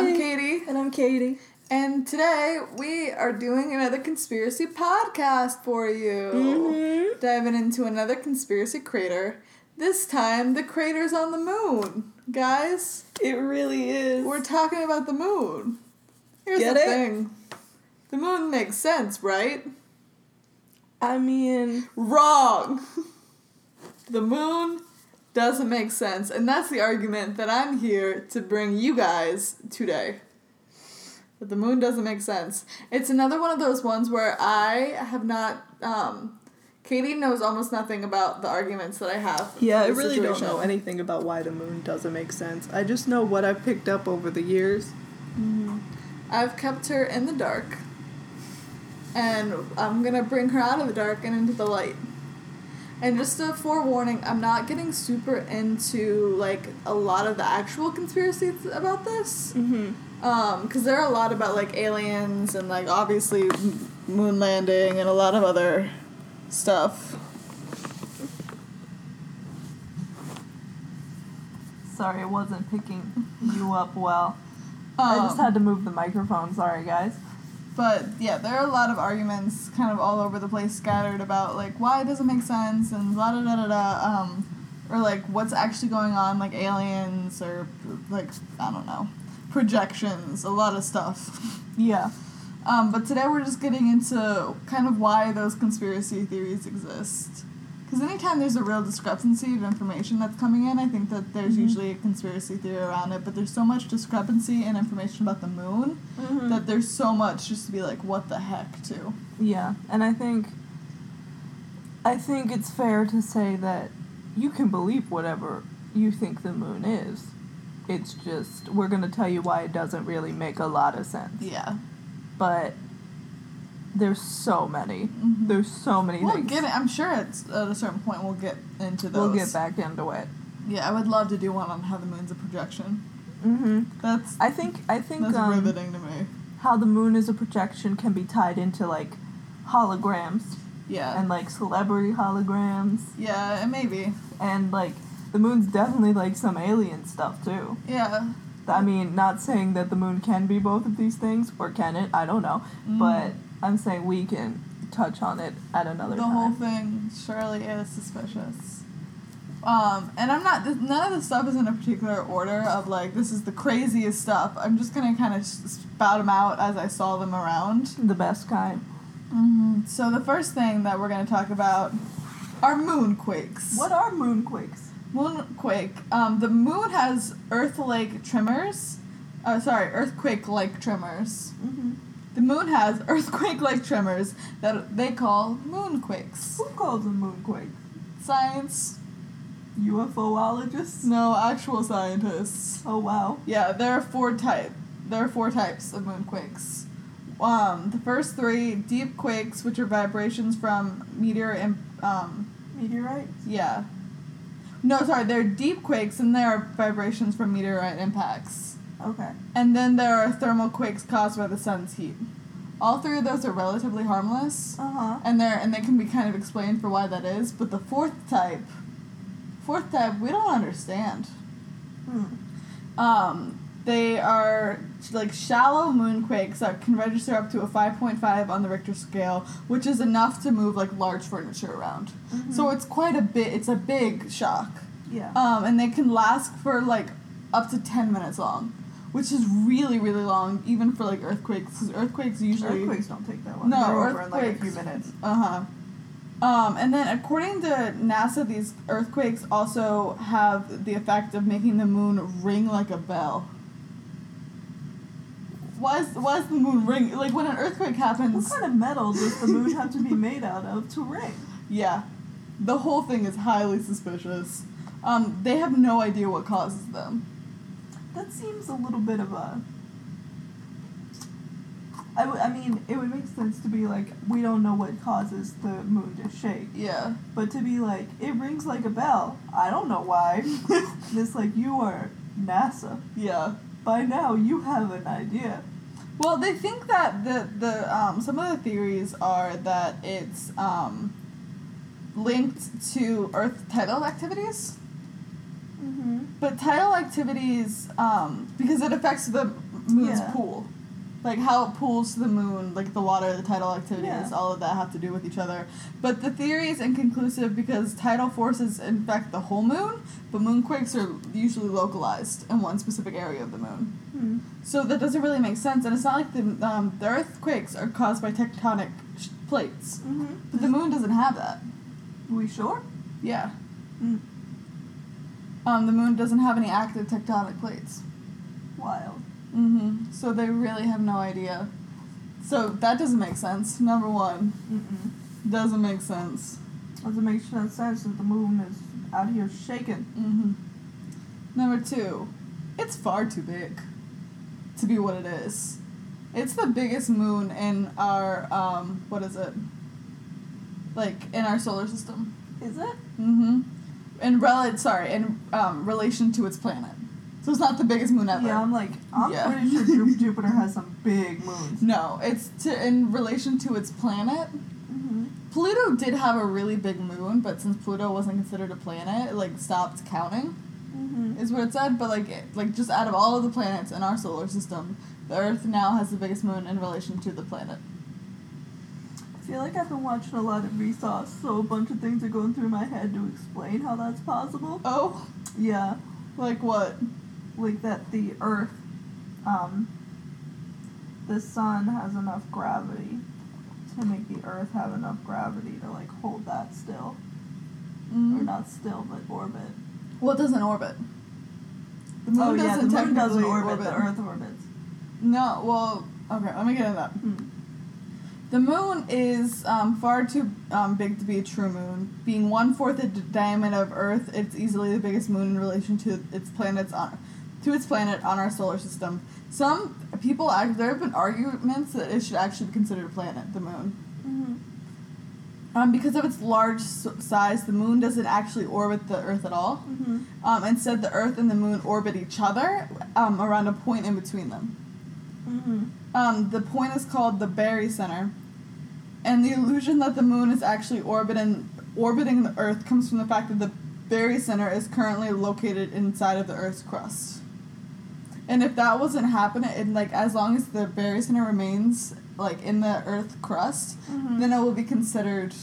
I'm Katie. And I'm Katie. And today we are doing another conspiracy podcast for you. Mm-hmm. Diving into another conspiracy crater. This time, the crater's on the moon. Guys, It really is. we're talking about the moon. Here's Get the it? thing the moon makes sense, right? I mean, Wrong! the moon doesn't make sense, and that's the argument that I'm here to bring you guys today. That the moon doesn't make sense. It's another one of those ones where I have not. Um, Katie knows almost nothing about the arguments that I have. yeah, I really don't know anything about why the moon doesn't make sense. I just know what I've picked up over the years. I've kept her in the dark, and I'm gonna bring her out of the dark and into the light. And just a forewarning, I'm not getting super into like a lot of the actual conspiracies about this. Mm-hmm. Um, because there are a lot about like aliens and like obviously moon landing and a lot of other stuff. Sorry, it wasn't picking you up well. I just Um, had to move the microphone. Sorry, guys. But yeah, there are a lot of arguments kind of all over the place scattered about like why it doesn't make sense and blah da da da da um or like what's actually going on like aliens or like I don't know projections a lot of stuff. Yeah. Um, but today we're just getting into kind of why those conspiracy theories exist. Because anytime there's a real discrepancy of information that's coming in, I think that there's Mhm. usually a conspiracy theory around it. But there's so much discrepancy in information about the moon that there's so much just to be like, what the heck, too. Yeah, and I think I think it's fair to say that you can believe whatever you think the moon is. It's just we're going to tell you why it doesn't really make a lot of sense. Yeah. But there's so many. Mhm. There's so many We'll things. get it. I'm sure it's at a certain point we'll get into those. We'll get back into it. Yeah, I would love to do one on how the moon's a projection. Mhm. That's I think I think that's um, riveting to me. how the moon is a projection can be tied into like holograms Yeah. and like celebrity holograms yeah, and maybe. and like the moon's definitely like some alien stuff too. Yeah. I mean, not saying that the moon can be both of these things or can it? I don't know, Mm. but I'm saying we can touch on it at another the time. whole thing surely is suspicious. Um, and I'm not. None of the stuff is in a particular order of like this is the craziest stuff. I'm just gonna kind of spout them out as I saw them around. the best kind. Mm-hmm. So the first thing that we're gonna talk about are moonquakes. What are moonquakes? Moonquake. Um, the moon has Earth-like tremors. Uh, sorry, earthquake-like tremors. Mm-hmm. The moon has earthquake-like tremors that they call moonquakes. Who calls them moonquakes? Science. UFOologists? No, actual scientists. Oh wow. Yeah, there are four type. There are four types of moonquakes. Um, the first three deep quakes, which are vibrations from meteor and um, Meteorites? yeah. No, sorry, they're deep quakes, and they are vibrations from meteorite impacts. Okay. And then there are thermal quakes caused by the sun's heat. All three of those are relatively harmless, Uh huh. and they're and they can be kind of explained for why that is. But the fourth type, fourth type, we don't understand. Hmm. Um, they are like shallow moonquakes that can register up to a 5.5 on the Richter scale, which is enough to move like large furniture around. So it's quite a bit. It's a big shock. Yeah. Um, and they can last for like up to 10 minutes long, which is really really long even for like earthquakes. 'cause earthquakes usually Earthquakes don't take that long. No, They're over in like a few minutes. Uh huh. Um, and then, according to NASA, these earthquakes also have the effect of making the moon ring like a bell. Why is, why is the moon ring? Like, when an earthquake happens. What kind of metal does the moon have to be made out of to ring? Yeah. The whole thing is highly suspicious. Um, they have no idea what causes them. That seems a little bit of a. I, w- I mean, it would make sense to be like, we don't know what causes the moon to shake. Yeah. But to be like, it rings like a bell. I don't know why. It's like, you are NASA. Yeah. By now, you have an idea. Well, they think that the the um, some of the theories are that it's um, linked to Earth tidal activities. Mm-hmm. But tidal activities, um, because it affects the moon's Yeah. pool. Like how it pools to the moon, like the water, the tidal activities, Yeah. all of that have to do with each other. But the theory is inconclusive because tidal forces infect the whole moon, but moonquakes are usually localized in one specific area of the moon. Hmm. So that doesn't really make sense, and it's not like the um, the earthquakes are caused by tectonic sh- plates, Mm-hmm. but the moon doesn't have that. Are we sure? Yeah. Mm. Um, the moon doesn't have any active tectonic plates. Wild. Mm-hmm. So they really have no idea. So that doesn't make sense. Number one, Mm-mm. doesn't make sense. Doesn't make sense that the moon is out here shaking. Mm-hmm. Number two, it's far too big to be what it is. It's the biggest moon in our um, what is it? Like in our solar system. Is it? Mm-hmm. In rel sorry, in um, relation to its planet. So it's not the biggest moon ever. Yeah, I'm like, I'm Yeah. pretty sure Ju- Jupiter has some big moons. No, it's to in relation to its planet. Mm-hmm. Pluto did have a really big moon, but since Pluto wasn't considered a planet, it like stopped counting. Mm-hmm. Is what it said. But like, it, like just out of all of the planets in our solar system, the Earth now has the biggest moon in relation to the planet. Feel like I've been watching a lot of Vsauce, so a bunch of things are going through my head to explain how that's possible. Oh, Yeah, like what? like that the Earth, um, the sun has enough gravity to make the Earth have enough gravity to like hold that still, or Mm. not still, but orbit. Well, it doesn't orbit. The moon oh doesn't the moon doesn't technically orbit, the Earth orbits. No, well, okay, let me get into that. Hmm. The moon is um, far too um, big to be a true moon. Being one fourth the d- diameter of Earth, it's easily the biggest moon in relation to its planets on, to its planet on our solar system. Some people, there have been arguments that it should actually be considered a planet, the moon. Mm-hmm. Um, because of its large size, the moon doesn't actually orbit the Earth at all. Mm-hmm. Um, instead, the Earth and the moon orbit each other um, around a point in between them. Mm-hmm. Um, the point is called the barycenter, and the illusion that the moon is actually orbiting orbiting the Earth comes from the fact that the barycenter is currently located inside of the Earth's crust. And if that wasn't happening, and like as long as the barycenter remains like in the Earth crust, Mm-hmm. then it will be considered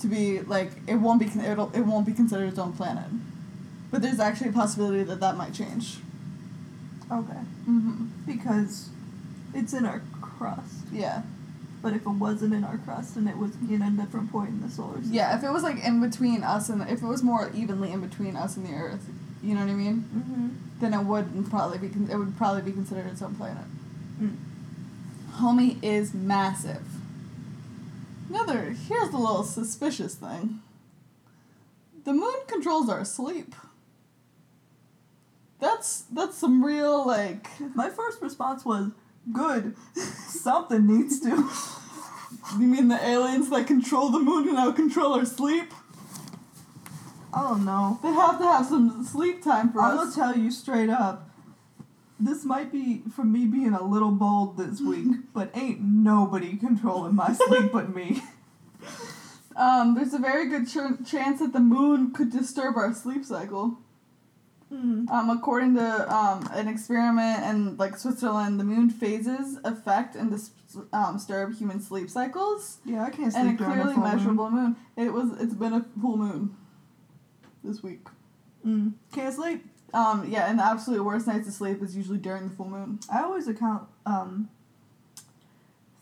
to be like it won't be it'll, it won't be considered its own planet. But there's actually a possibility that that might change. Okay. Mm-hmm. Because it's in our crust. Yeah. But if it wasn't in our crust and it was in a different point in the solar system. Yeah, if it was like in between us and if it was more evenly in between us and the Earth, you know what I mean? Mm-hmm. Then it would probably be it would probably be considered its own planet. Mm. Homie is massive. Another here's the little suspicious thing. The moon controls our sleep. That's that's some real like My first response was, good. Something needs to. you mean the aliens that control the moon and now control our sleep? I don't know. They have to have some sleep time for I'm us. gonna tell you straight up. This might be from me being a little bold this week, but ain't nobody controlling my sleep but me. Um, there's a very good ch- chance that the moon could disturb our sleep cycle. Mm. Um, according to um, an experiment in like Switzerland, the moon phases affect and dis- um, disturb human sleep cycles, Yeah, I can't sleep and a clearly full moon. measurable moon. It was it's been a full moon this week. Mm. Can't sleep. Um, yeah, and the absolute worst nights to sleep is usually during the full moon. I always account um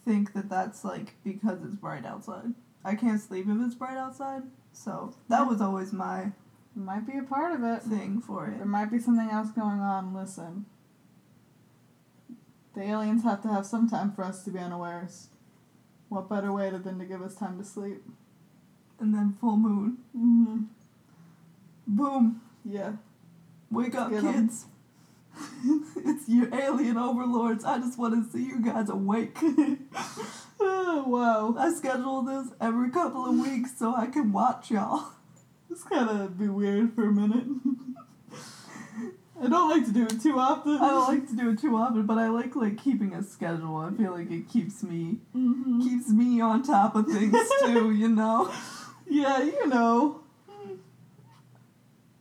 think that that's like because it's bright outside. I can't sleep if it's bright outside. So that was always my Might be a part of it. thing for it. There might be something else going on. Listen. The aliens have to have some time for us to be unawares. What better way to- than to give us time to sleep? And then full moon. Mm-hmm. Boom. Yeah. Wake up, kids. it's you alien overlords. I just want to see you guys awake. oh, wow. I schedule this every couple of weeks so I can watch y'all. This kind of be weird for a minute. I don't like to do it too often. I don't like to do it too often, but I like like keeping a schedule. I feel like it keeps me hmm keeps me on top of things too, you know. Yeah, you know.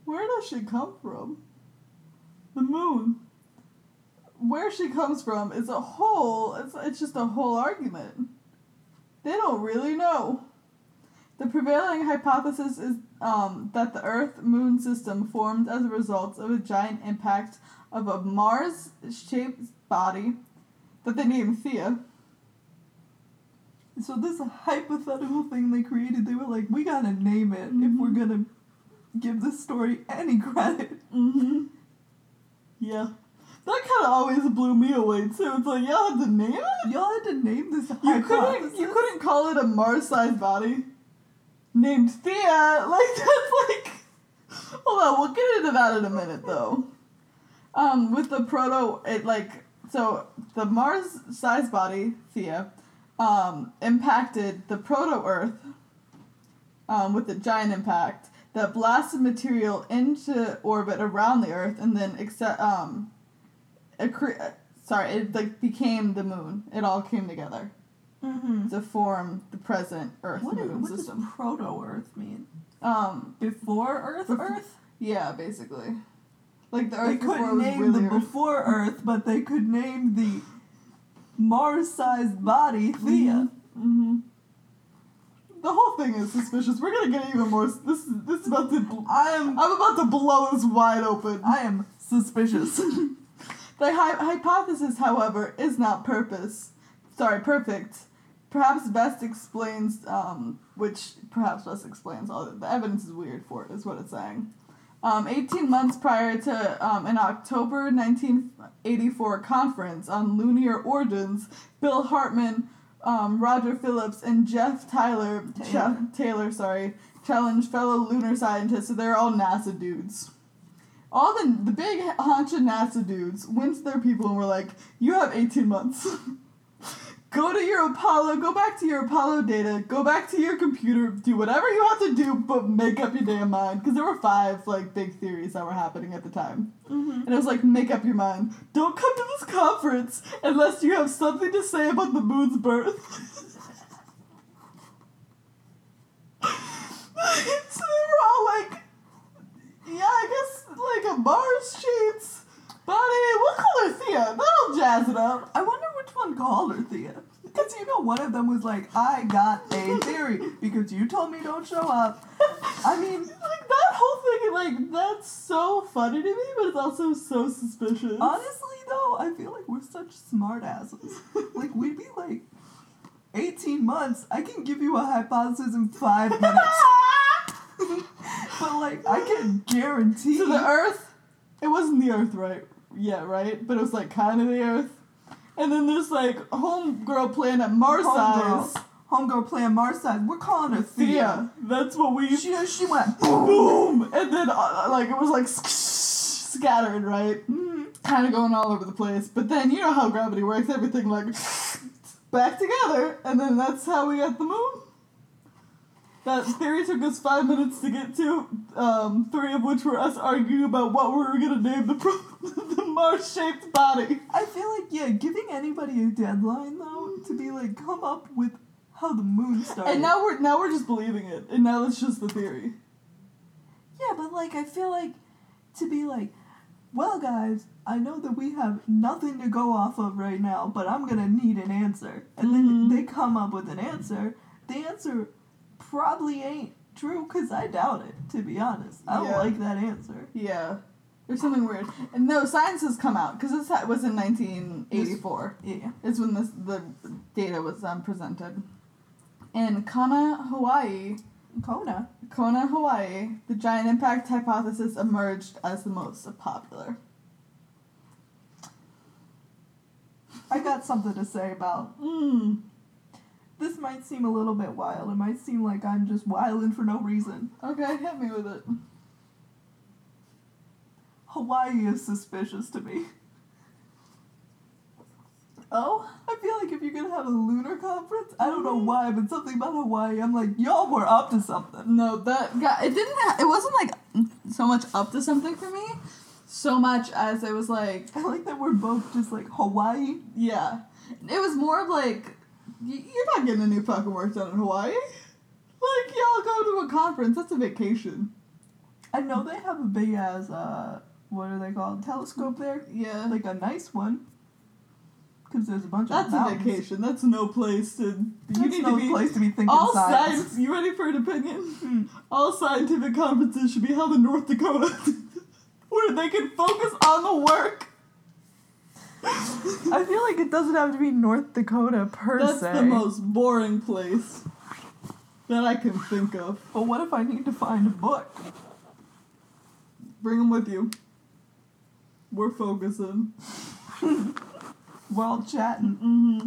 Where does she come from? The moon. where she comes from is a whole. It's it's just a whole argument. They don't really know. The prevailing hypothesis is um, that the Earth Moon system formed as a result of a giant impact of a Mars shaped body that they named Theia. So this hypothetical thing they created, they were like, we gotta name it if we're gonna give this story any credit. Mm-hmm. Yeah. That kind of always blew me away too. It's like y'all had to name it. Y'all had to name this You couldn't. You couldn't call it a Mars-sized body named Theia. Like that's like. Hold on, we'll get into that in a minute though. Um, with the proto, it like so the Mars-sized body Theia, um, impacted the proto-Earth. Um, with a giant impact that blasted material into orbit around the Earth and then except um, it cre- sorry, it like became the moon. It all came together Mm-hmm. to form the present Earth What, is, moon what does system. proto Earth mean? Um, Before Earth Bef- Earth? yeah, basically, like the They Earth before couldn't name really the Earth. before Earth, but they could name the Mars-sized body Theia. hmm The whole thing is suspicious. We're gonna get even more. This is this is about to. bl- I am I'm about to blow this wide open. I am suspicious. The hy- hypothesis, however, is not purpose. Sorry, perfect. Perhaps best explains, um, which perhaps best explains all the evidence is weird for it, is what it's saying. Um, 18 months prior to um, an October 1984 conference on lunar origins, Bill Hartmann, um, Roger Phillips, and Jeff Tyler, Taylor. cha- Taylor, sorry, challenged fellow lunar scientists. So they're all NASA dudes all the the big honcha NASA dudes went to their people and were like, "You have eighteen months. go to your Apollo. Go back to your Apollo data. Go back to your computer. Do whatever you have to do, but make up your damn mind." Because there were five like big theories that were happening at the time, mm-hmm. and it was like, "Make up your mind. Don't come to this conference unless you have something to say about the moon's birth." so they were all like, yeah, I guess like a Mars shaped body. We'll call her Theia. That'll jazz it up. I wonder which one called her Theia. Because you know, one of them was like, I got a theory because you told me don't show up. I mean, like that whole thing, like that's so funny to me, but it's also so suspicious. honestly though, I feel like we're such smart asses. Like, we'd be like, 18 months, I can give you a hypothesis in five minutes. but like, I can guarantee. so the Earth, it wasn't the Earth, right? Yeah, right. But it was like kind of the Earth. And then there's like homegirl playing at Mars Homegirl. size. Homegirl playing Mars side. We're calling her Theia. Theia. That's what we. She, she went boom. boom, and then uh, like it was like scattered, right? Mhm. Kind of going all over the place. But then you know how gravity works. Everything like back together, and then that's how we got the moon. That theory took us five minutes to get to. Um, three of which were us arguing about what we were gonna name the pro- the Mars-shaped body. I feel like yeah, giving anybody a deadline though to be like come up with how the moon started. And now we're now we're just believing it, and now it's just the theory. yeah, but like I feel like to be like, well guys, I know that we have nothing to go off of right now, but I'm gonna need an answer, and Mhm. then they come up with an answer. The answer probably ain't true because I doubt it. To be honest, I don't Yeah. like that answer. Yeah. There's something weird. And no, science has come out because this was in 1984. Yeah. Is when this the data was um, presented. In Kona, Hawaii, Kona. Kona, Hawaii, the giant impact hypothesis emerged as the most popular. I got something to say about Mm. This. Might seem a little bit wild. It might seem like I'm just wilding for no reason. Okay, hit me with it. Hawaii is suspicious to me. Oh? I feel like if you're gonna have a lunar conference, I don't know mm-hmm. why, but something about Hawaii, I'm like, y'all were up to something. No, that got it didn't. Ha- it wasn't like so much up to something for me, so much as it was like I like that we're both just like Hawaii. Yeah. It was more of like, you're not getting any fucking work done in Hawaii. Like, y'all go to a conference, that's a vacation. I know they have a big ass uh, what are they called? Telescope there, Yeah. like a nice one. Because there's a bunch That's of That's a mountains. vacation. That's no place to. You That's need no to be. place to be thinking all science. science. You ready for an opinion? Hmm. All scientific conferences should be held in North Dakota, where they can focus on the work. I feel like it doesn't have to be North Dakota per That's se. the most boring place that I can think of. But what if I need to find a book? Bring them with you. We're focusing. All chatting. hmm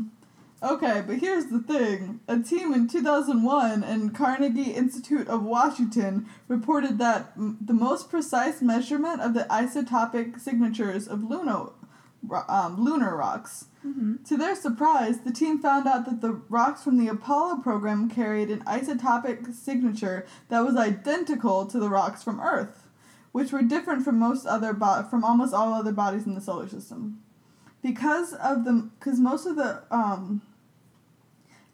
Okay, but here's the thing. A team in 2001 in Carnegie Institute of Washington reported that m- the most precise measurement of the isotopic signatures of luno, ro- um, lunar rocks. Mm-hmm. To their surprise, the team found out that the rocks from the Apollo program carried an isotopic signature that was identical to the rocks from Earth, which were different from most other bo- from almost all other bodies in the solar system. Because of the because most of the um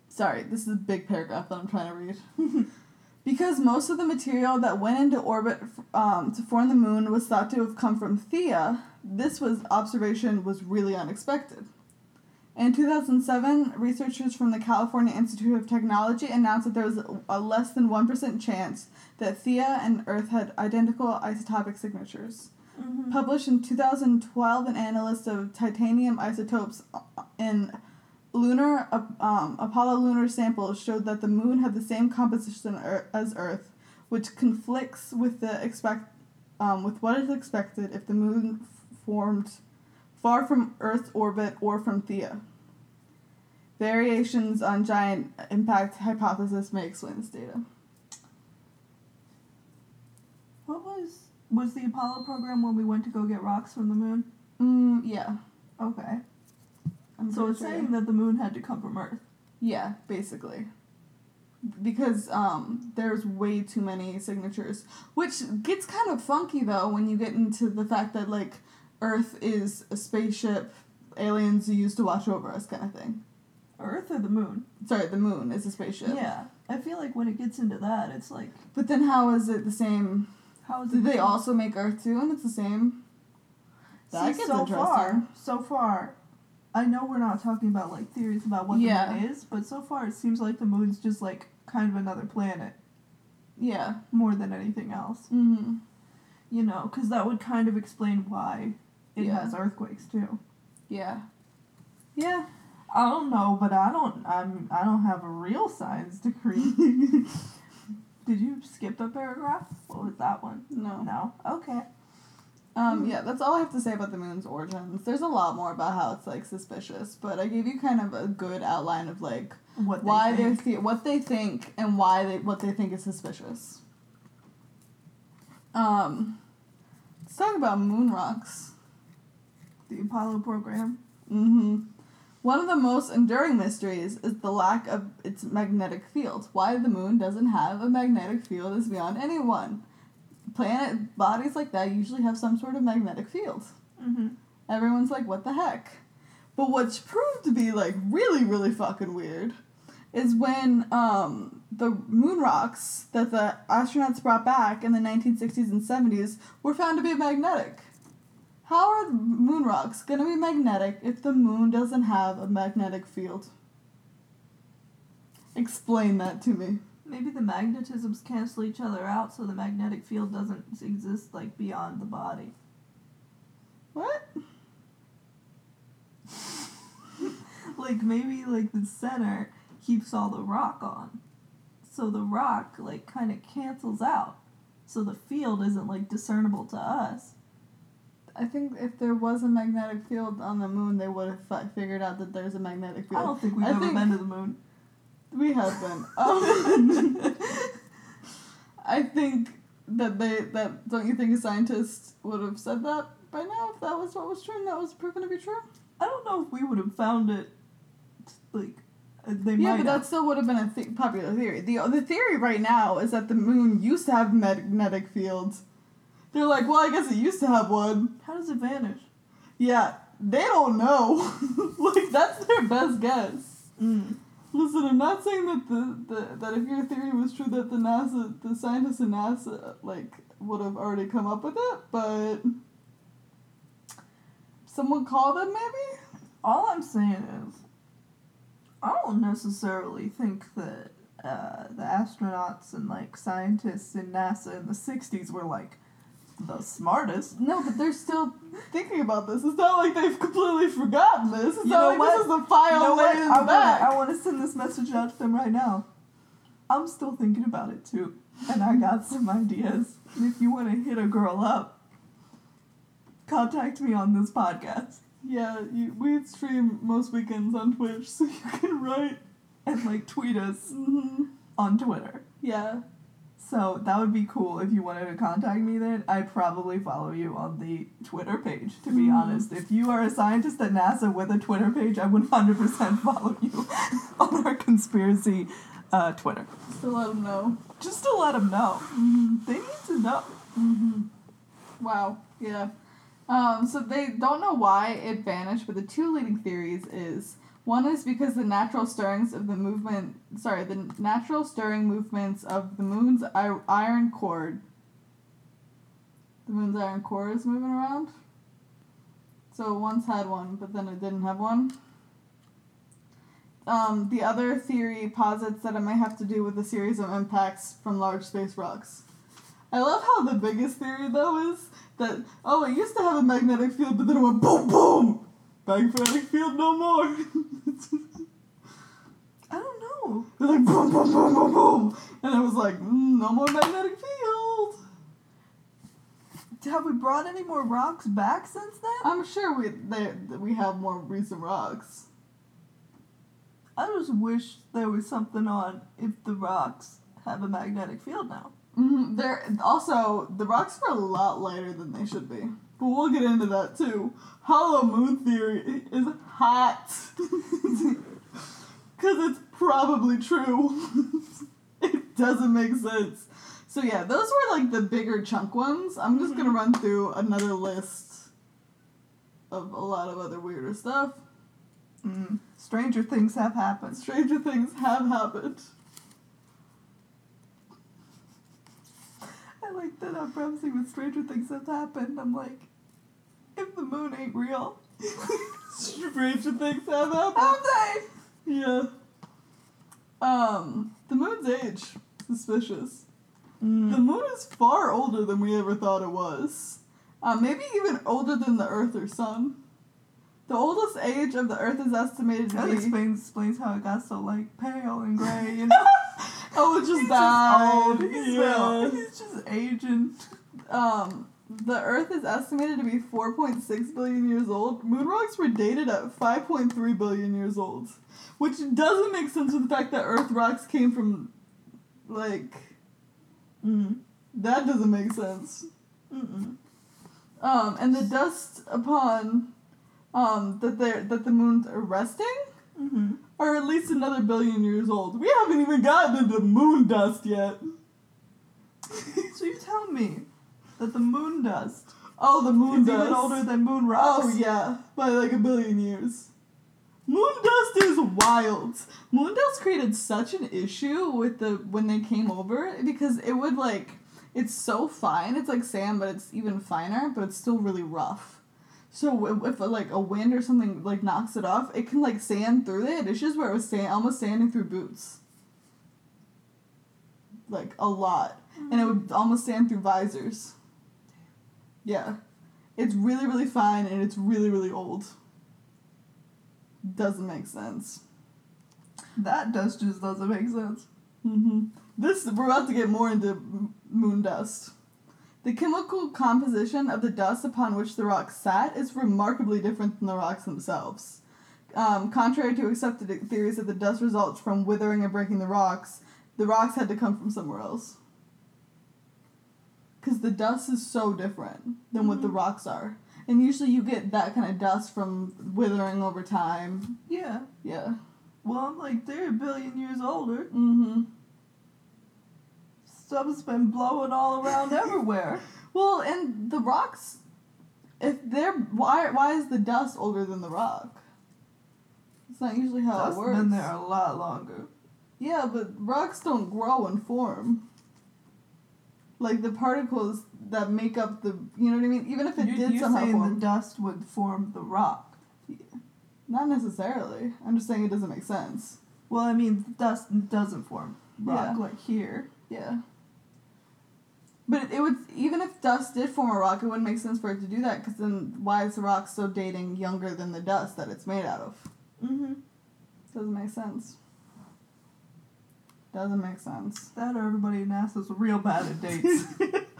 sorry, this is a big paragraph that I'm trying to read. because most of the material that went into orbit um, to form the moon was thought to have come from Theia, this was observation was really unexpected. In 2007, researchers from the California Institute of Technology announced that there was a less than 1% chance that Theia and Earth had identical isotopic signatures. Mm-hmm. Published in 2012, an analyst of titanium isotopes in lunar um, Apollo lunar samples showed that the moon had the same composition as Earth, which conflicts with the expect um, with what is expected if the moon f- formed far from Earth's orbit or from Theia. Variations on giant impact hypothesis may explain this data. What was was the Apollo program when we went to go get rocks from the moon? Mm, yeah. Okay. I'm So it's sure. saying that the moon had to come from Earth. Yeah, basically. Because um, there's way too many signatures, which gets kind of funky though when you get into the fact that like Earth is a spaceship, aliens used to watch over us, kind of thing. Earth or the moon? Sorry, the moon is a spaceship. Yeah. I feel like when it gets into that, it's like But then how is it the same? how is it? Did they the- also make Earth too, and it's the same? That See, gets so interesting. far, so far, I know we're not talking about like theories about what Yeah. the moon is, but so far it seems like the moon's just like kind of another planet Yeah. more than anything else. Mm-hmm. You know, because that would kind of explain why it Yeah. has earthquakes too. Yeah. Yeah. I don't know, but I don't. I'm. I don't have a real science degree. Did you skip a paragraph? What was that one? no. No. Okay. Um, yeah, that's all I have to say about the moon's origins. There's a lot more about how it's like suspicious, but I gave you kind of a good outline of like What? why they they're what they think and why they what they think is suspicious. Um, let's talk about moon rocks. the Apollo program. Mm-hmm. One of the most enduring mysteries is the lack of its magnetic field. Why the moon doesn't have a magnetic field is beyond anyone. Planet bodies like that usually have some sort of magnetic field. Mm-hmm. Everyone's like, what the heck? But what's proved to be like really, really fucking weird is when um, the moon rocks that the astronauts brought back in the 1960s and 70s were found to be magnetic. How are the moon rocks gonna be magnetic if the moon doesn't have a magnetic field? Explain that to me. Maybe the magnetisms cancel each other out, so the magnetic field doesn't exist like beyond the body. What? like maybe like the center keeps all the rock on, so the rock like kind of cancels out, so the field isn't like discernible to us. I think if there was a magnetic field on the moon, they would have fi- figured out that there's a magnetic field. I don't think we've I ever think- been to the moon. We have been. Um, I think that they that don't you think a scientist would have said that by now if that was what was true and that was proven to be true? I don't know if we would have found it. Like uh, they yeah, but have. that still would have been a th- popular theory. the The theory right now is that the moon used to have magnetic fields. They're like, well, I guess it used to have one. How does it vanish? Yeah, they don't know. like that's their best guess. Mm. Listen, I'm not saying that the, the that if your theory was true that the NASA the scientists in NASA like would have already come up with it, but someone call them maybe? all I'm saying is, I don't necessarily think that uh, the astronauts and like scientists in NASA in the '60s were like the smartest. No, but they're still thinking about this. It's not like they've completely forgotten this. It's You not know like what? this is the file You know what? I wanna, back. I want to send this message out to them right now. I'm still thinking about it too, and I got some ideas. And if you want to hit a girl up, contact me on this podcast Yeah, you, we stream most weekends on Twitch, so you can write. and like tweet us hmm on Twitter. Yeah. So that would be cool if you wanted to contact me then. I'd probably follow you on the Twitter page, to be Mhm. honest. If you are a scientist at NASA with a Twitter page, I would 100% follow you on our conspiracy uh, Twitter. Just to let them know. Just to let them know. hmm They need to know. hmm Wow. Yeah. Um, so they don't know why it vanished, but the two leading theories is one is because the natural stirrings of the movement, sorry, the natural stirring movements of the moon's iron core. The moon's iron core is moving around. So it once had one, but then it didn't have one. Um, the other theory posits that it might have to do with a series of impacts from large space rocks. I love how the biggest theory though is that oh it used to have a magnetic field but then it went boom boom magnetic field no more. I don't know. It's like boom boom boom boom boom and I was like mm, no more magnetic field. Have we brought any more rocks back since then? I'm sure we they, we have more recent rocks. I just wish there was something on if the rocks have a magnetic field now. hmm They're also the rocks are a lot lighter than they should be, but we'll get into that too. Hollow moon theory is hot because it's probably true. it doesn't make sense. So yeah, those were like the bigger chunk ones. I'm just gonna run through another list of a lot of other weirder stuff. Mm. Stranger things have happened. Stranger things have happened. I like that I'm prefacing with stranger things have happened. I'm like, if the moon ain't real, Stranger things have happened. have they? Yeah. Um, the moon's age suspicious. The Mm. moon is far older than we ever thought it was. Uh, maybe even older than the Earth or Sun. The oldest age of the Earth is estimated to That be. explains explains how it got so like pale and gray. You know, oh, it just he's died. just old. He's, yeah. he's just aging. Um, the Earth is estimated to be 4.6 billion years old. Moon rocks were dated at 5.3 billion years old, which doesn't make sense with the fact that Earth rocks came from, like, Mm. that doesn't make sense. Mm-mm. Um, and the dust upon, um, that they're that the moon's resting Mm-hmm. are at least another billion years old. We haven't even gotten into moon dust yet. So you tell me that the moon dust oh, the moon is dust. even older than moon rocks? Oh yeah, by like a billion years. Moon dust is wild. Moon dust created such an issue with the when they came over because it would like it's so fine. It's like sand, but it's even finer, but it's still really rough. So if, if like a wind or something like knocks it off, it can like sand through it. It's just where it was sand, almost sanding through boots. Like a lot, and it would almost sand through visors. Yeah. It's really, really fine and it's really, really old. Doesn't make sense. That dust just doesn't make sense. hmm This we're about to get more into moon dust. The chemical composition of the dust upon which the rocks sat is remarkably different than the rocks themselves. Um, contrary to accepted theories that the dust results from withering and breaking the rocks, the rocks had to come from somewhere else. Because the dust is so different than what the Mhm. rocks are. And usually you get that kind of dust from withering over time. Yeah. Yeah. Well, I'm like, they're a billion years older. Mm-hmm. Stuff's been blowing all around everywhere. Well, and the rocks, if they're why why is the dust older than the rock? It's not usually how Dust's it works. been there a lot longer. Yeah, but rocks don't grow and form. Like the particles that make up the, you know what I mean. Even if it you, did you're somehow saying form, the dust would form the rock. Not necessarily. I'm just saying it doesn't make sense. Well, I mean, dust doesn't form rock Yeah. like here. Yeah. But it, would even if dust did form a rock, it wouldn't make sense for it to do that because then why is the rock still dating younger than the dust that it's made out of? Mm-hmm. Doesn't make sense. Doesn't make sense. That or everybody at NASA's real bad at dates.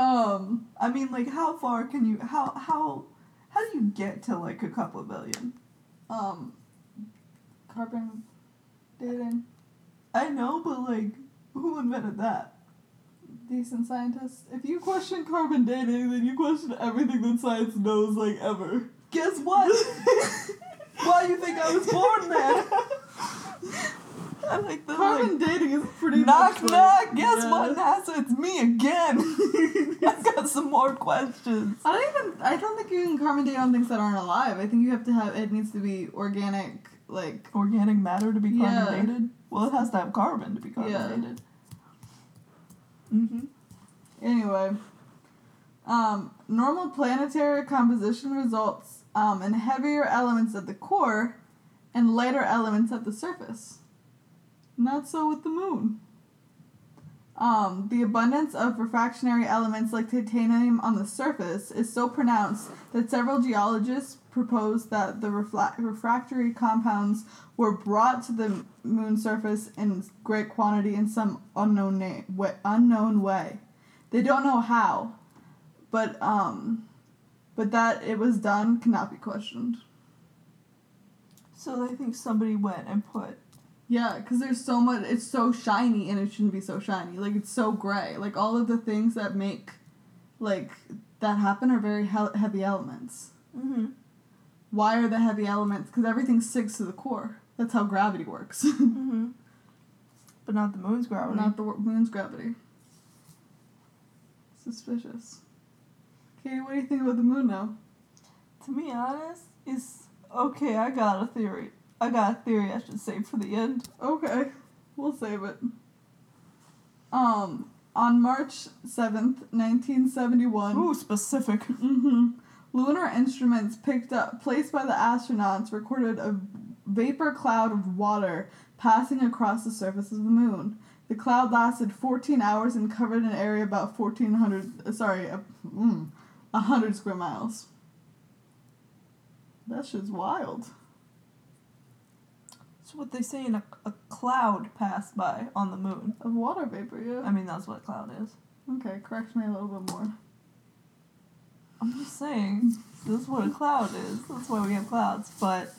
Um. I mean, like, how far can you? How how how do you get to like a couple billion? Um. Carbon dating. I know, but like, who invented that? Decent scientist. If you question carbon dating, then you question everything that science knows, like ever. Guess what? Why do you think I was born then? I like the Carbon like, dating is pretty knock much like- knock. Guess yeah. what, NASA? It's me again. I've got some more questions. I don't even. I don't think you can carbon date on things that aren't alive. I think you have to have. It needs to be organic, like Organic matter to be carbon Yeah. dated. Well, it has to have carbon to be carbon Yeah. dated. Mm-hmm. Anyway, um, normal planetary composition results um, in heavier elements at the core and lighter elements at the surface. Not so with the moon. Um, the abundance of refractionary elements like titanium on the surface is so pronounced that several geologists propose that the refla- refractory compounds were brought to the moon surface in great quantity in some unknown way, unknown way. They don't know how, but um, but that it was done cannot be questioned. So they think somebody went and put. Yeah, because there's so much. It's so shiny, and it shouldn't be so shiny. Like it's so gray. Like all of the things that make, like that happen are very he- heavy elements. Mm-hmm. Why are the heavy elements? Because everything sticks to the core. That's how gravity works. Mm-hmm. But not the moon's gravity. Not the moon's gravity. Suspicious. Okay, what do you think about the moon now? to be honest, it's okay. I got a theory. I got a theory. I should save for the end. Okay, we'll save it. Um, on March seventh, nineteen seventy one. Ooh, specific. Mm-hmm. Lunar instruments picked up, placed by the astronauts, recorded a vapor cloud of water passing across the surface of the moon. The cloud lasted 14 hours and covered an area about 1,400, uh, sorry, a mm, 100 square miles. That shit's wild. What they say in a, a cloud passed by on the moon. Of water vapor, yeah. I mean, that's what a cloud is. Okay, correct me a little bit more. I'm just saying, this is what a cloud is. That's why we have clouds. But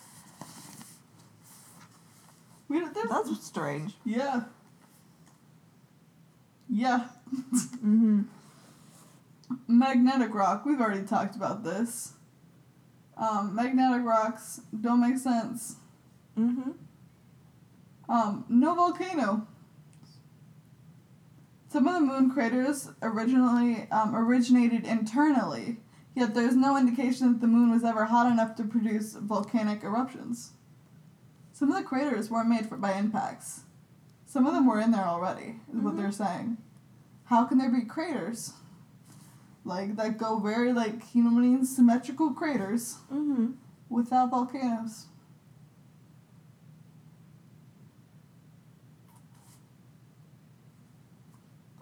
We don't, that's strange. yeah. Yeah. Mm-hmm. Magnetic rock. We've already talked about this. Um, magnetic rocks don't make sense. Mm-hmm. Um, no volcano. Some of the moon craters originally um, originated internally, yet there's no indication that the moon was ever hot enough to produce volcanic eruptions. Some of the craters weren't made for, by impacts. Some of them were in there already, is what Mhm. they're saying. How can there be craters? Like, that go very, like, you know what I mean? Symmetrical craters Mm-hmm. without volcanoes.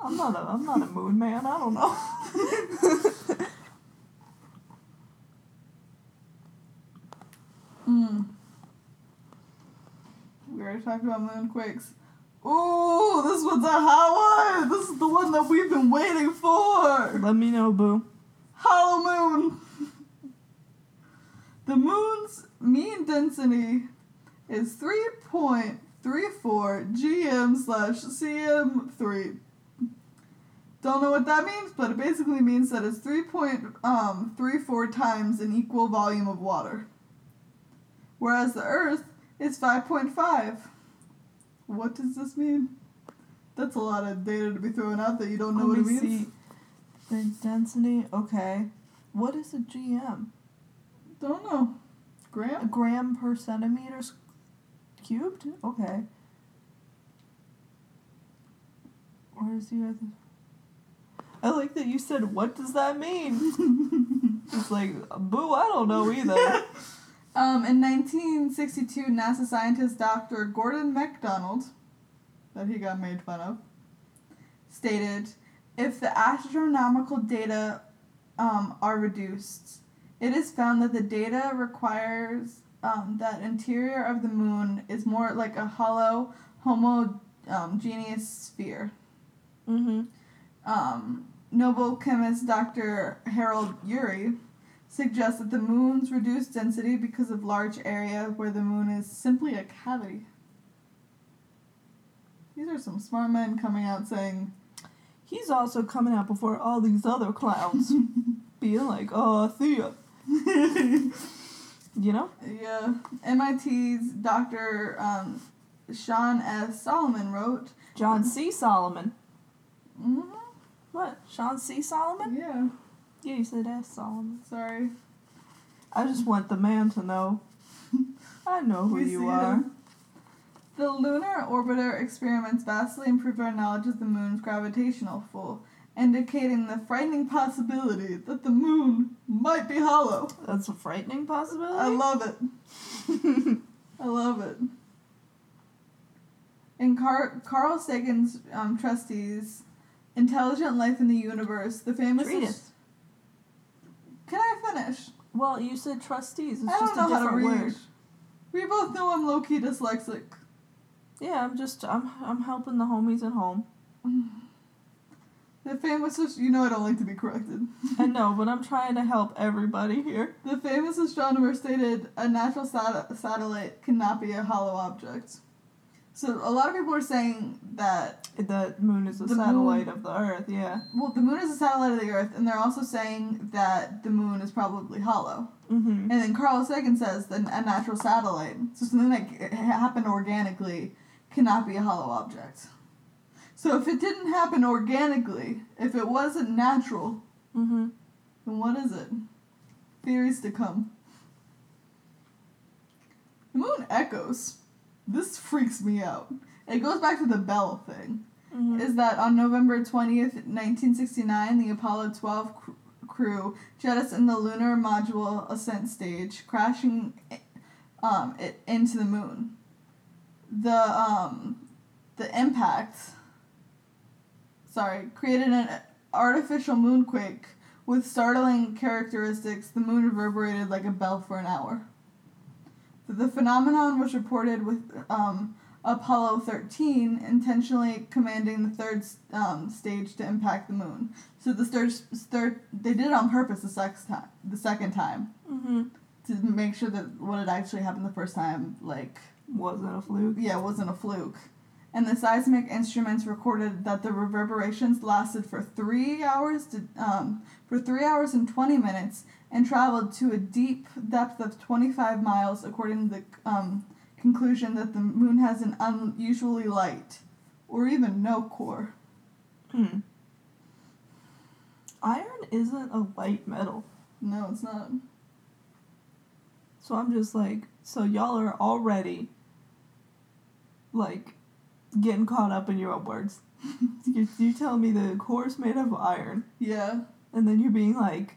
I'm not a I'm not a moon man. I don't know. Mm. We already talked about moonquakes. Ooh, this one's a hot one! This is the one that we've been waiting for! Let me know, boo. Hollow moon! the moon's mean density is 3.34 gm slash cm3. Don't know what that means, but it basically means that it's 3.34 um, times an equal volume of water. Whereas the Earth is 5.5. What does this mean? That's a lot of data to be thrown out that you don't know Let what it me means. see. The density. Okay. What is a GM? Don't know. Gram? A Gram? per centimeter cubed? Okay. Where is the other? I like that you said, what does that mean? It's like, boo, I don't know either. Um, in 1962, NASA scientist Dr. Gordon MacDonald, that he got made fun of, stated if the astronomical data um, are reduced, it is found that the data requires um, that interior of the moon is more like a hollow homogeneous sphere. Mm-hmm. Um, Nobel chemist Dr. Harold Urey suggests that the moon's reduced density because of large area where the moon is simply a cavity. These are some smart men coming out saying, He's also coming out before all these other clowns, being like, "Oh, Theia," you know. yeah. MIT's Dr. Um, Sean S. Solomon wrote, John C. Solomon. mm What? Sean C. Solomon? yeah, Yeah, you said S. Solomon. sorry. I just want the man to know. I know who We you are. him. The lunar orbiter experiments vastly improved our knowledge of the moon's gravitational pull, indicating the frightening possibility that the moon might be hollow. That's a frightening possibility. I love it. I love it. In Car- Carl Sagan's um, trustees, Intelligent Life in the Universe, the famous. Treatise. Can I finish? Well, you said trustees. It's I just don't a know how to read. word. We both know I'm low key dyslexic. Yeah, I'm just I'm I'm helping the homies at home. The famous, you know, I don't like to be corrected. I know, but I'm trying to help everybody here. The famous astronomer stated a natural sat- satellite cannot be a hollow object. So a lot of people are saying that The moon is a satellite moon- of the Earth. Yeah. well, the moon is a satellite of the Earth, and they're also saying that the moon is probably hollow. Mm-hmm. And then Carl Sagan says that a natural satellite, so something that happened organically, cannot be a hollow object. So if it didn't happen organically, if it wasn't natural, Mm-hmm. then what is it? Theories to come. The moon echoes. This freaks me out. It goes back to the bell thing. Mm-hmm. Is that on November 20th, 1969, the Apollo 12 cr- crew jettisoned the lunar module ascent stage, crashing um, it into the moon. The um, the impact, sorry, created an artificial moonquake with startling characteristics. The moon reverberated like a bell for an hour. The phenomenon was reported with um, Apollo 13 intentionally commanding the third um, stage to impact the moon. So the third, third they did it on purpose the second time. The second time Mm-hmm. to make sure that what had actually happened the first time, like Wasn't a fluke. yeah, wasn't a fluke. And the seismic instruments recorded that the reverberations lasted for three hours to um, for three hours and twenty minutes and traveled to a deep depth of twenty five miles, according to the um, conclusion that the moon has an unusually light, or even no core. Hmm. Iron isn't a light metal. No, it's not. So I'm just like, so y'all are already like getting caught up in your own words. you, you tell me the core's made of iron, Yeah, and then you're being like,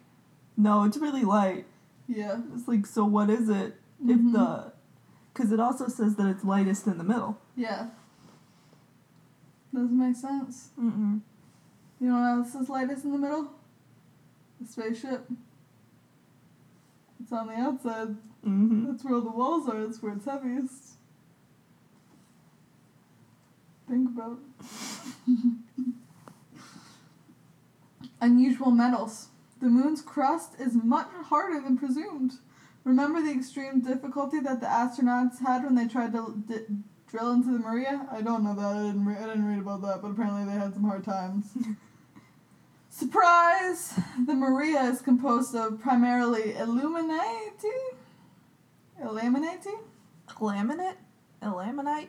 no, it's really light. yeah. It's like, so what is it Mhm. if the. Because it also says that it's lightest in the middle. Yeah. Doesn't make sense. Mm-mm. You know what else is lightest in the middle? The spaceship. It's on the outside. Mm-hmm. That's where all the walls are. That's where it's heaviest. Think about. Unusual metals. The moon's crust is much harder than presumed. Remember the extreme difficulty that the astronauts had when they tried to d- drill into the Maria? I don't know that. I didn't, re- I didn't read about that, but apparently they had some hard times. Surprise! The Maria is composed of primarily illuminati, illuminati, Laminate? Ilaminite?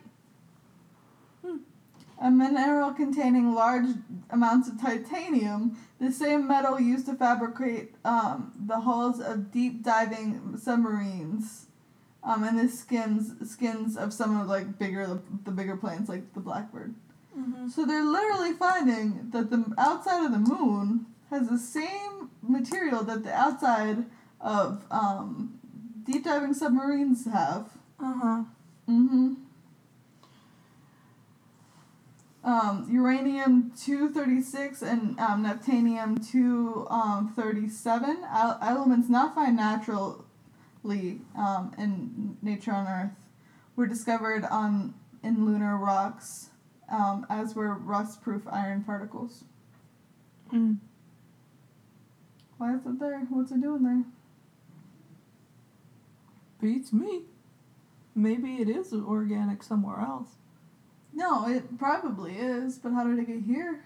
A mineral containing large amounts of titanium, the same metal used to fabricate um, the hulls of deep diving submarines, um, and the skins skins of some of like bigger the, the bigger planes like the Blackbird. Mm-hmm. So they're literally finding that the outside of the moon has the same material that the outside of um, deep diving submarines have. Uh huh. Mm-hmm. Um, uranium 236 and um, neptunium 237, el- elements not found naturally um, in nature on Earth, were discovered on in lunar rocks, um, as were rust-proof iron particles. Mm. Why is it there? What's it doing there? Beats me. Maybe it is organic somewhere else. No, it probably is, but how did it get here?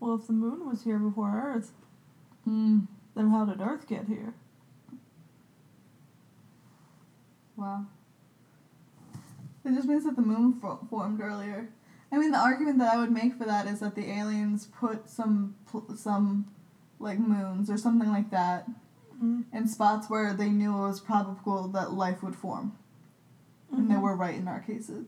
Well, if the moon was here before Earth, Hmm. then how did Earth get here? Wow. It just means that the moon fo- formed earlier. I mean, the argument that I would make for that is that the aliens put some pl- some like moons or something like that Mm. in spots where they knew it was probable that life would form, and they Mhm. were right in our cases.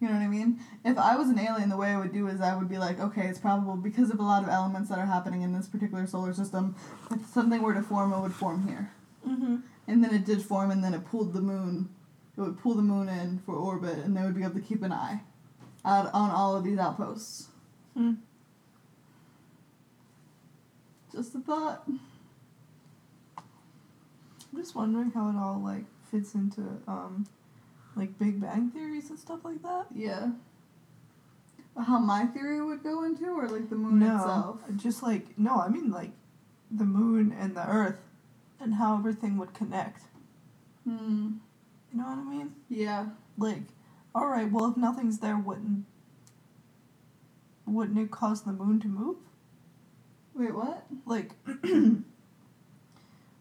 You know what I mean? If I was an alien, the way I would do is I would be like, okay, it's probable because of a lot of elements that are happening in this particular solar system. If something were to form, it would form here. Mhm. And then it did form, and then it pulled the moon. It would pull the moon in for orbit, and they would be able to keep an eye out on all of these outposts. Hmm. Just a thought. I'm just wondering how it all like fits into um, like Big Bang theories and stuff like that. Yeah. How my theory would go into, or like the moon no, itself. just like no, I mean like the moon and the Earth, and how everything would connect. Hmm. You know what I mean? Yeah. Like, all right, well, if nothing's there, wouldn't wouldn't it cause the moon to move? Wait, what? Like,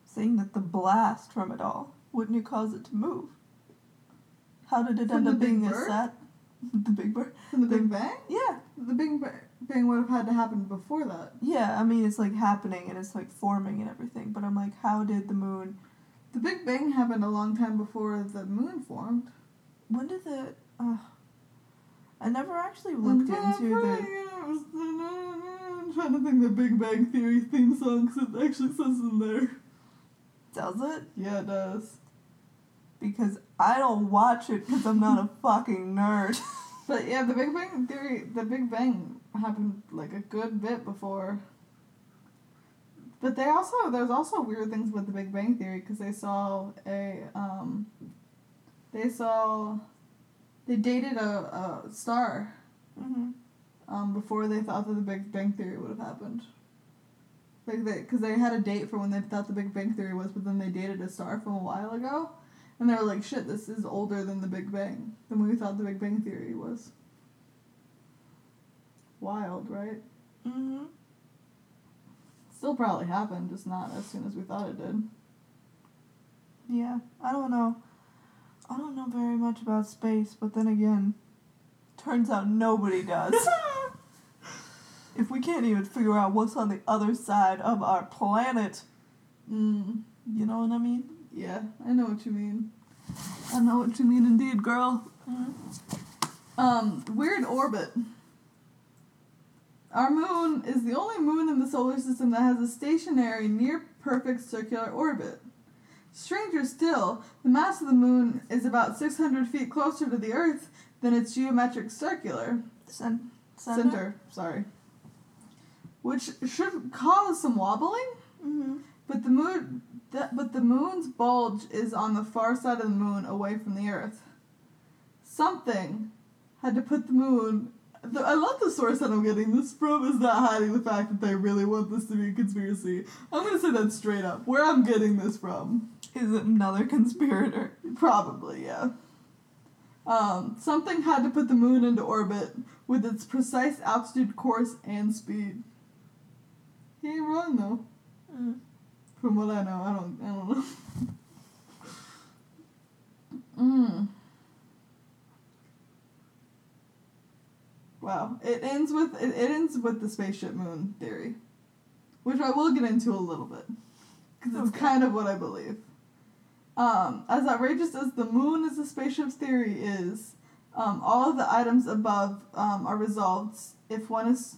saying that the blast from it all wouldn't it cause it to move? How did it From end up being Big a set? the Big Bird. From the The- Big Bang? Yeah, The Big Bang would have had to happen before that. yeah. I mean, it's like happening and it's like forming and everything. But I'm like, how did the moon? The Big Bang happened a long time before the moon formed. When did the? Uh, I never actually looked into the. I'm trying to think the Big Bang Theory theme song 'cause it actually says in there. Does it? Yeah, it does. Because I don't watch it because I'm not a fucking nerd. But yeah, the Big Bang Theory, the Big Bang happened like a good bit before. But they also, there's also weird things with the Big Bang Theory because they saw a, um, they saw, they dated a, a star mm-hmm. um, before they thought that the Big Bang Theory would have happened. Like they, because they had a date for when they thought the Big Bang Theory was, but then they dated a star from a while ago, and they were like, "Shit, this is older than the Big Bang, than we thought the Big Bang Theory was." Wild, right? Mm-hmm. Still probably happened, just not as soon as we thought it did. Yeah, I don't know. I don't know very much about space, but then again, turns out nobody does. if we can't even figure out what's on the other side of our planet, mm, you know what I mean? Yeah, I know what you mean. I know what you mean, indeed, girl. Um, weird orbit. Our moon is the only moon in the solar system that has a stationary, near perfect circular orbit. Stranger still, the mass of the moon is about 600 feet closer to the Earth than its geometric circular Cen- center. center. sorry. Which should cause some wobbling, Mm-hmm. but the moon, th- but the moon's bulge is on the far side of the moon, away from the Earth. Something had to put the moon. The, I love the source that I'm getting this from is not hiding the fact that they really want this to be a conspiracy. I'm gonna say that straight up. Where I'm getting this from, Is it another conspirator? probably yeah. Um, something had to put the moon into orbit with its precise altitude, course, and speed. He ain't wrong though. Mm. From what I know, I don't, I don't know. mm. Wow, it ends with it, it ends with the spaceship moon theory, which I will get into a little bit, because it's Okay. kind of what I believe. Um, as outrageous as the moon as a spaceship's theory is, um, all of the items above um, are resolved if one is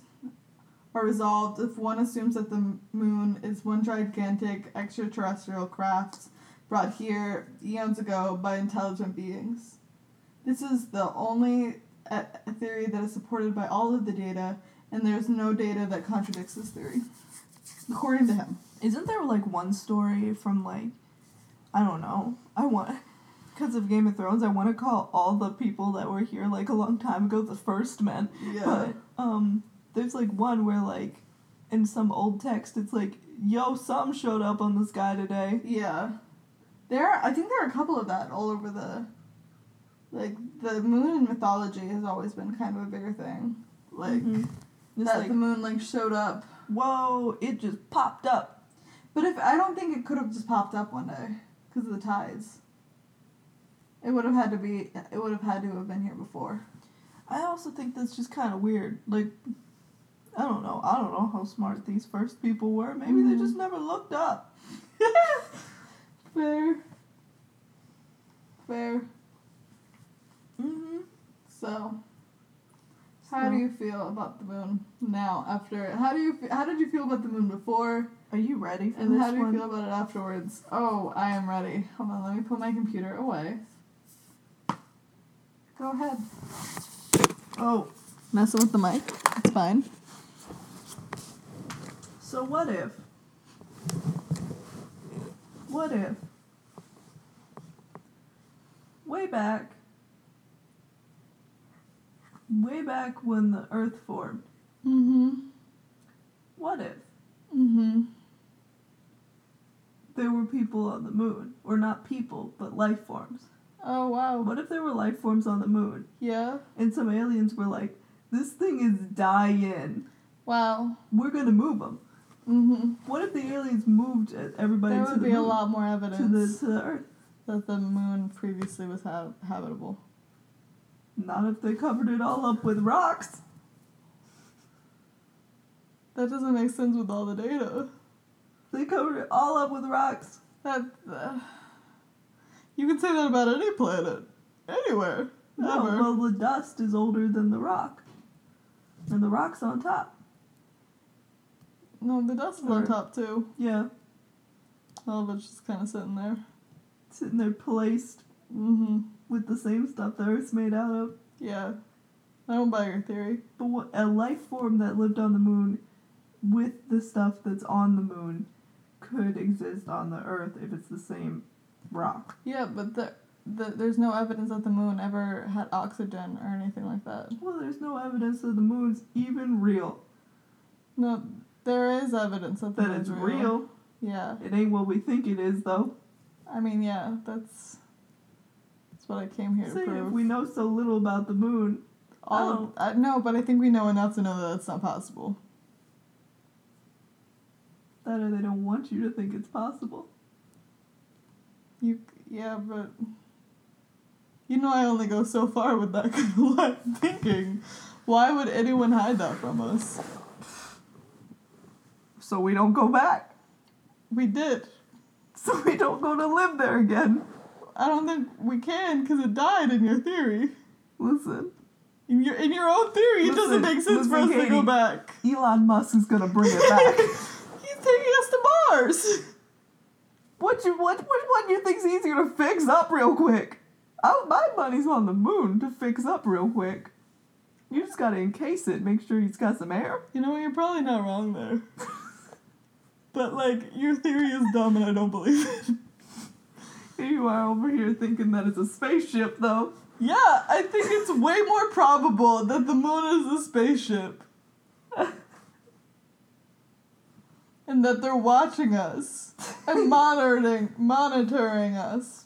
are resolved if one assumes that the moon is one gigantic extraterrestrial craft brought here eons ago by intelligent beings. This is the only theory that is supported by all of the data, and there's no data that contradicts this theory, according to him. Isn't there like one story from like I don't know. I want because of Game of Thrones, I want to call all the people that were here like a long time ago the first men. Yeah. But um there's like one where like in some old text it's like yo some showed up on the sky today. Yeah. There I think there are a couple of that all over the like the moon in mythology has always been kind of a bigger thing. Like Mhm. That like the moon like showed up. whoa, it just popped up. But if I don't think it could have just popped up one day because of the tides. It would have had to be it would have had to have been here before. I also think that's just kind of weird. Like I don't know. I don't know how smart these first people were. Maybe Mhm. they just never looked up. Fair. Fair. Mhm. So, how do you feel about the moon now? After how do you fe- how did you feel about the moon before, Are you ready for and this And how do you one? feel about it afterwards? Oh, I am ready. Hold on, let me put my computer away. Go ahead. Oh, Messing with the mic. It's fine. So what if? What if? Way back. Way back when the Earth formed. Mm-hmm. What if Mm-hmm. there were people on the moon? Or not people, but life forms. Oh wow. What if there were life forms on the moon? Yeah. And some aliens were like, this thing is dying. Wow. We're gonna move them. Mm-hmm. What if the aliens moved everybody There to would the be a lot more to the evidence to the Earth? that the moon previously was ha- habitable. Not if they covered it all up with rocks. That doesn't make sense with all the data. They covered it all up with rocks. That uh, you can say that about any planet, anywhere, No, ever. well the dust is older than the rock. And the rock's on top. No, the dust is on top too. Yeah. All of it's just kind of sitting there. Sitting there placed Mm-hmm. with the same stuff the Earth's made out of. Yeah, I don't buy your theory. But what, a life form that lived on the moon with the stuff that's on the moon could exist on the Earth if it's the same rock. Yeah, but the, the there's no evidence that the moon ever had oxygen or anything like that. Well, there's no evidence that the moon's even real. No, there is evidence that That it's real. Yeah, It ain't what we think it is, though. I mean, yeah, that's that's what I came here to Say if prove. we know so little about the moon, All of, I, no, but I think we know enough to know that it's not possible. that or they don't want you to think it's possible. You yeah, but you know I only go so far with that kind of thinking. Why would anyone hide that from us? So we don't go back. We did. So we don't go to live there again. I don't think we can because it died in your theory. Listen, In your in your own theory, it doesn't make sense for us listen, to go back. Elon Musk is gonna bring it back. He's taking us to Mars. what you what which one do you think's easier to fix up real quick? Oh, my money's on the moon to fix up real quick. You just gotta encase it, make sure it's got some air. You know what? You're probably not wrong there. but like your theory is dumb, and I don't believe it. Here you are over here thinking that it's a spaceship, though. Yeah, I think it's way more probable that the moon is a spaceship. and that they're watching us and monitoring monitoring us.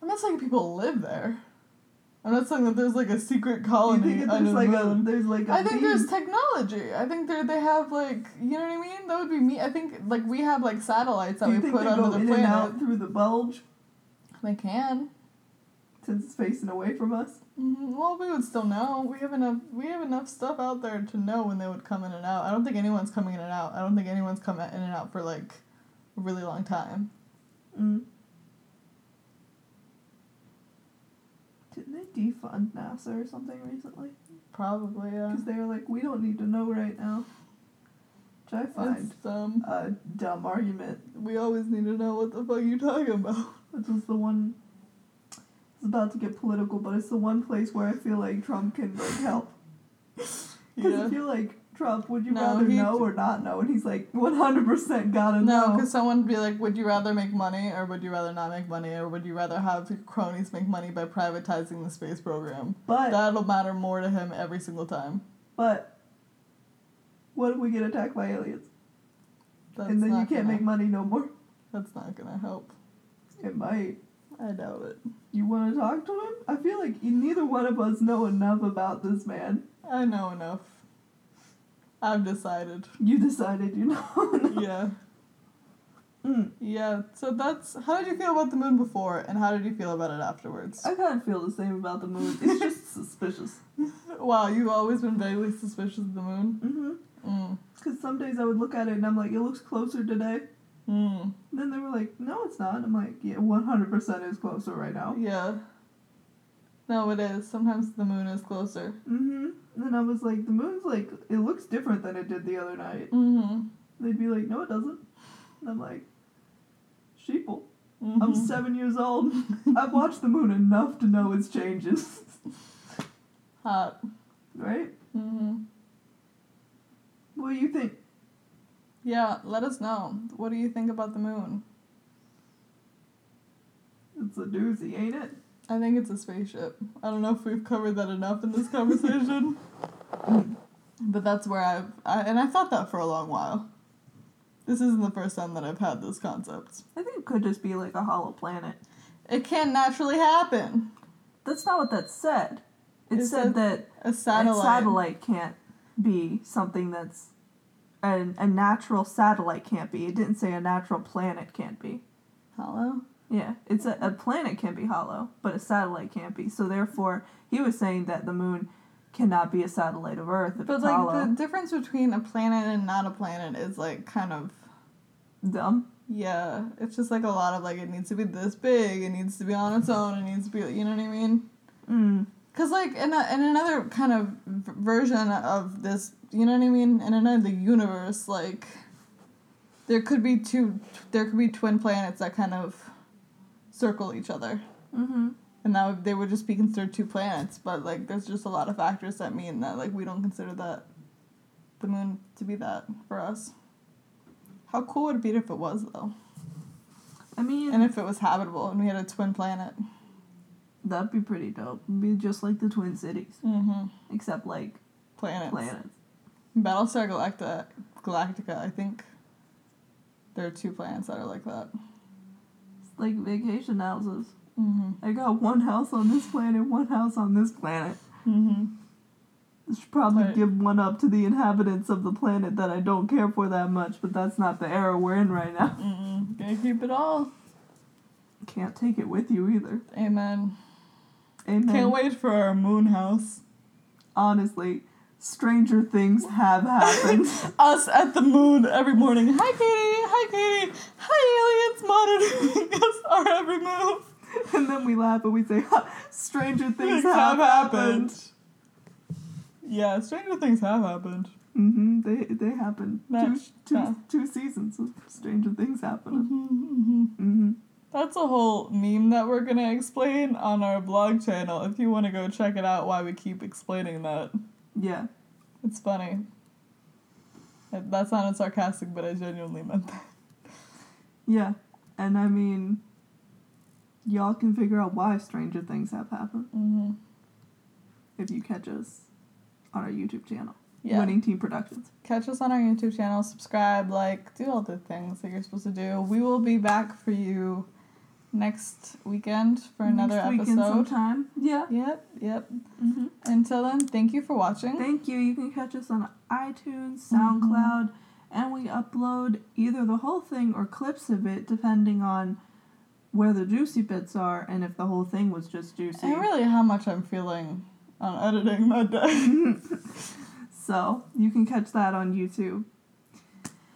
I'm not saying people live there. I'm not saying that there's like a secret You colony under there's the like a there's like a I think beam? there's technology. I think they they have like you know what I mean. That would be me. I think like we have like satellites that you we put under the planet. out through the bulge They can. since it's facing away from us? Mhm, Well, we would still know. We have enough. We have enough stuff out there to know when they would come in and out. I don't think anyone's coming in and out. I don't think anyone's come in and out for like a really long time. Mm. Didn't they defund NASA or something recently? Probably, yeah. Because they were like, we don't need to know right now. Which I find That's dumb. a dumb argument. We always need to know what the fuck you talking about. Which is the one. It's about to get political, but it's the one place where I feel like Trump can like help. Because Yeah. if you're like Trump, would you No, rather he- know or not know? And he's like, one hundred percent gotta No, know. because someone would be like, would you rather make money or would you rather not make money or would you rather have your cronies make money by privatizing the space program? But That'll matter more to him every single time. but what if we get attacked by aliens That's and then you can't gonna, make money no more? That's not gonna help. It might. I doubt it. You want to talk to him? I feel like neither one of us know enough about this man. I know enough. I've decided. You decided you know. yeah. Mm. Yeah. So that's how did you feel about the moon before and how did you feel about it afterwards? I kind of feel the same about the moon. It's just suspicious. Wow, you've always been vaguely suspicious of the moon. Mm-hmm. Mm. Because some days I would look at it and I'm like, it looks closer today. Mm. Then they were like, no, it's not. I'm like, yeah, 100% is closer right now. Yeah. No, it is. Sometimes the moon is closer. Mm-hmm. And then I was like, the moon's like, it looks different than it did the other night. Mm-hmm. They'd be like, no, it doesn't. And I'm like, sheeple. mm I'm seven years old. I've watched the moon enough to know it's changes. Hot. right? Mm-hmm. What do you think? Yeah, let us know. What do you think about the moon? It's a doozy, ain't it? I think it's a spaceship. I don't know if we've covered that enough in this conversation. but that's where I've I, and I thought that for a long while. This isn't the first time that I've had this concept. I think it could just be like a hollow planet. It can't naturally happen. That's not what that said. It It said said that A satellite. a satellite can't be something that's a, a natural satellite can't be. It didn't say a natural planet can't be. Hello? Yeah, it's a, a planet can be hollow, but a satellite can't be. So therefore, he was saying that the moon cannot be a satellite of Earth if But it's like hollow. the difference between a planet and not a planet is like kind of Dumb. yeah. It's just like a lot of like it needs to be this big. It needs to be on its own. It needs to be you know what I mean. Mm. Cause like in a, in another kind of version of this, you know what I mean. In another universe, like there could be two, there could be twin planets that kind of circle each other, Mm-hmm. and that would, they would just be considered two planets. But like, there's just a lot of factors that mean that like we don't consider that the moon to be that for us. How cool would it be if it was though, I mean, and if it was habitable and we had a twin planet? that'd be pretty dope. It'd be just like the Twin Cities, Mm-hmm. except like Planets. planets. Battlestar Galactica, Galactica, I think there are two planets that are like that. Like vacation houses. Mm-hmm. I got one house on this planet, one house on this planet. Mm-hmm. I should probably Right. give one up to the inhabitants of the planet that I don't care for that much, but that's not the era we're in right now. Mm-mm. Gonna keep it all. Can't take it with you either. Amen. Amen. Can't wait for our moon house. Honestly, stranger things have happened. Us at the moon every morning. Hi, Katie. Hi, Katie. Hi, aliens monitoring us our every move. and then we laugh and we say, "Ha, stranger things Things have happened. Yeah, stranger things have happened. Mm-hmm. They they happened. Two, two, yeah. two seasons of stranger things happening. Mm-hmm. Mm-hmm. That's a whole meme that we're gonna explain on our blog channel. If you want to go check it out, why we keep explaining that. Yeah. It's funny. That that sounded sarcastic, but I genuinely meant that. Yeah. And I mean, y'all can figure out why stranger things have happened Mm-hmm. if you catch us on our YouTube channel. Yeah. Winning Team Productions. Catch us on our YouTube channel, subscribe, like, do all the things that you're supposed to do. We will be back for you next weekend for another Next weekend episode. sometime. Yeah. Yep, yep. Mm-hmm. Until then, thank you for watching. Thank you. You can catch us on iTunes, Mm-hmm. SoundCloud, and we upload either the whole thing or clips of it depending on where the juicy bits are and if the whole thing was just juicy. and really how much I'm feeling on editing that day. so you can catch that on YouTube.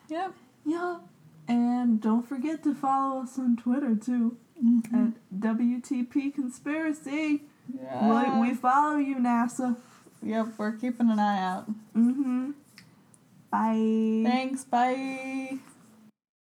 yep. Yeah. And don't forget to follow us on Twitter too Mhm. at WTP Conspiracy. Yeah. We, we follow you, NASA. Yep, we're keeping an eye out. Mm-hmm. Bye. Thanks. Bye.